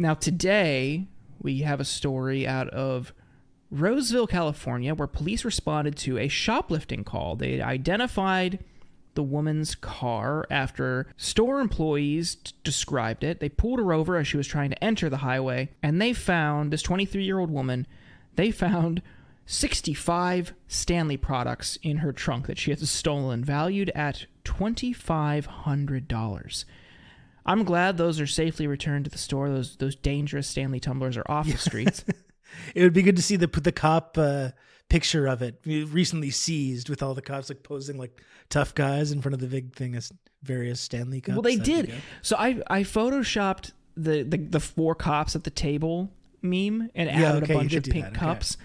Now, today, we have a story out of Roseville, California, where police responded to a shoplifting call. They identified the woman's car after store employees t- described it. They pulled her over as she was trying to enter the highway, and they found this 23 year old woman. They found 65 Stanley products in her trunk that she had stolen, valued at $2,500. I'm glad those are safely returned to the store. Those those dangerous Stanley tumblers are off the streets. It would be good to see the the cop uh, picture of it recently seized with all the cops like posing like tough guys in front of the big thing as various Stanley cups. Well, they did. So I I photoshopped the, the the four cops at the table meme and Yeah, added okay, a bunch of pink okay. cups,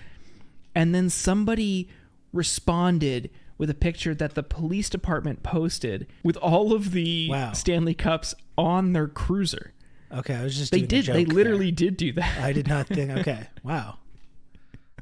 and then somebody responded with a picture that the police department posted with all of the Wow. Stanley cups on their cruiser. Okay, I was just They did. They literally did do that. I did not think. Okay, wow.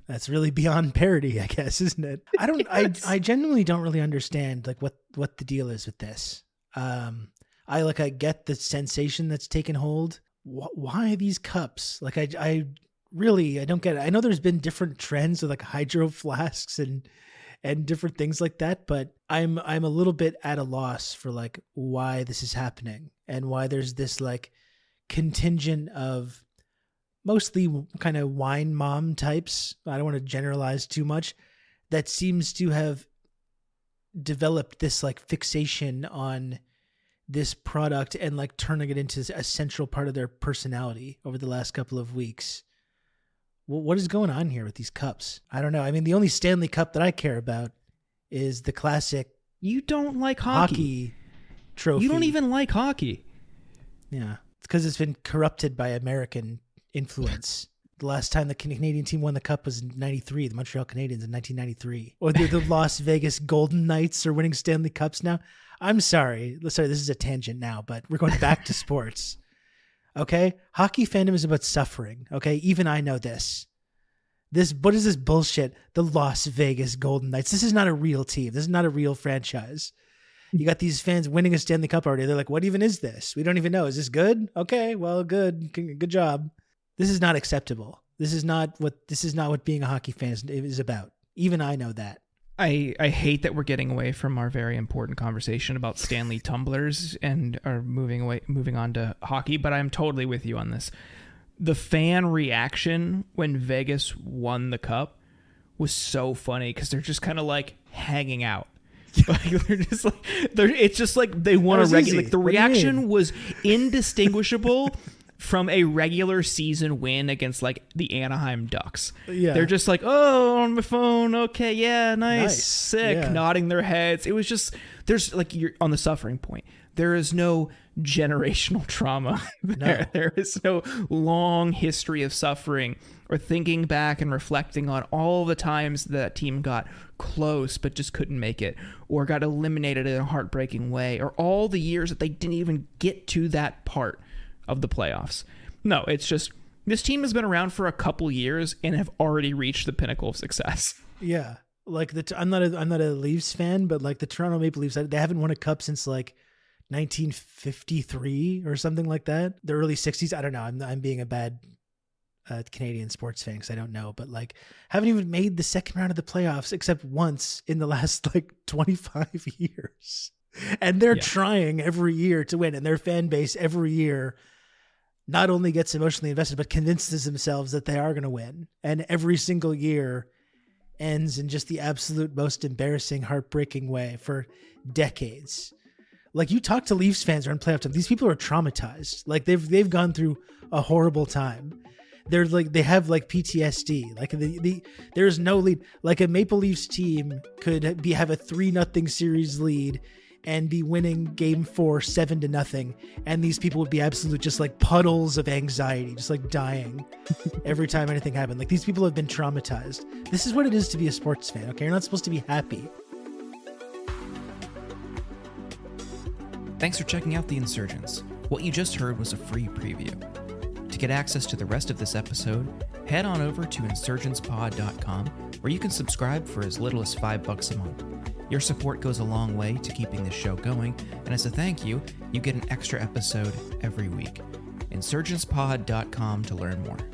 That's really beyond parody, I guess, isn't it? I don't. Yes. I I genuinely don't really understand like what what the deal is with this. Um, I like I get the sensation that's taken hold. Wh- why these cups? Like I I really I don't get it. I know there's been different trends with like hydro flasks and and different things like that, but I'm I'm a little bit at a loss for like why this is happening and why there's this like contingent of mostly kind of wine mom types. I don't want to generalize too much. That seems to have developed this like fixation on this product and like turning it into a central part of their personality over the last couple of weeks. Wh- What is going on here with these cups? I don't know. I mean, the only Stanley Cup that I care about is the classic You don't like hockey. hockey, trophy. You don't even like hockey. Yeah, it's because it's been corrupted by American influence. The last time the Canadian team won the cup was in '93. The Montreal Canadiens in 1993, or the, the Las Vegas Golden Knights are winning Stanley Cups now. I'm sorry, sorry, this is a tangent now, but we're going back to sports. Okay, hockey fandom is about suffering. Okay, even I know this. This what is this bullshit? The Las Vegas Golden Knights. This is not a real team. This is not a real franchise. Hmm. You got these fans winning a Stanley Cup already. They're like, "What even is this? We don't even know. Is this good? Okay, well, good, good job." This is not acceptable. This is not what this is not what being a hockey fan is, is about. Even I know that. I, I hate that we're getting away from our very important conversation about Stanley tumblers and are moving away moving on to hockey, but I'm totally with you on this. The fan reaction when Vegas won the cup was so funny because they're just kind of like hanging out. like they're just like they're it's just like they want to regulate easy. the reaction was indistinguishable from a regular season win against like the Anaheim Ducks. Yeah. They're just like, "Oh, on my phone. Okay, yeah, nice, Nice. sick," Yeah. nodding their heads. It was just there's like you're on the suffering point. There is no generational trauma there. There is no long history of suffering or thinking back and reflecting on all the times that team got close but just couldn't make it or got eliminated in a heartbreaking way or all the years that they didn't even get to that part of the playoffs. No, it's just this team has been around for a couple years and have already reached the pinnacle of success. Yeah, like the I'm not a I'm not a Leafs fan, but like the Toronto Maple Leafs, they haven't won a cup since like 1953 or something like that. The early 60s. I don't know. I'm I'm being a bad uh, Canadian sports fan because I don't know, but like haven't even made the second round of the playoffs except once in the last like 25 years. And they're Yeah. trying every year to win, and their fan base every year not only gets emotionally invested, but convinces themselves that they are going to win. And every single year ends in just the absolute most embarrassing, heartbreaking way for decades. Like you talk to Leafs fans around playoff time, these people are traumatized. Like they've they've gone through a horrible time. They're like they have like PTSD. Like the, the there's no lead. Like a Maple Leafs team could be have a three nothing series lead and be winning game four seven to nothing and these people would be absolute just like puddles of anxiety just like dying every time anything happened like these people have been traumatized this is what it is to be a sports fan okay you're not supposed to be happy Thanks for checking out The Insurgents. What you just heard was a free preview. To get access to the rest of this episode, head on over to insurgentspod.com where you can subscribe for as little as 5 bucks a month. Your support goes a long way to keeping this show going, and as a thank you, you get an extra episode every week. insurgentspod.com to learn more.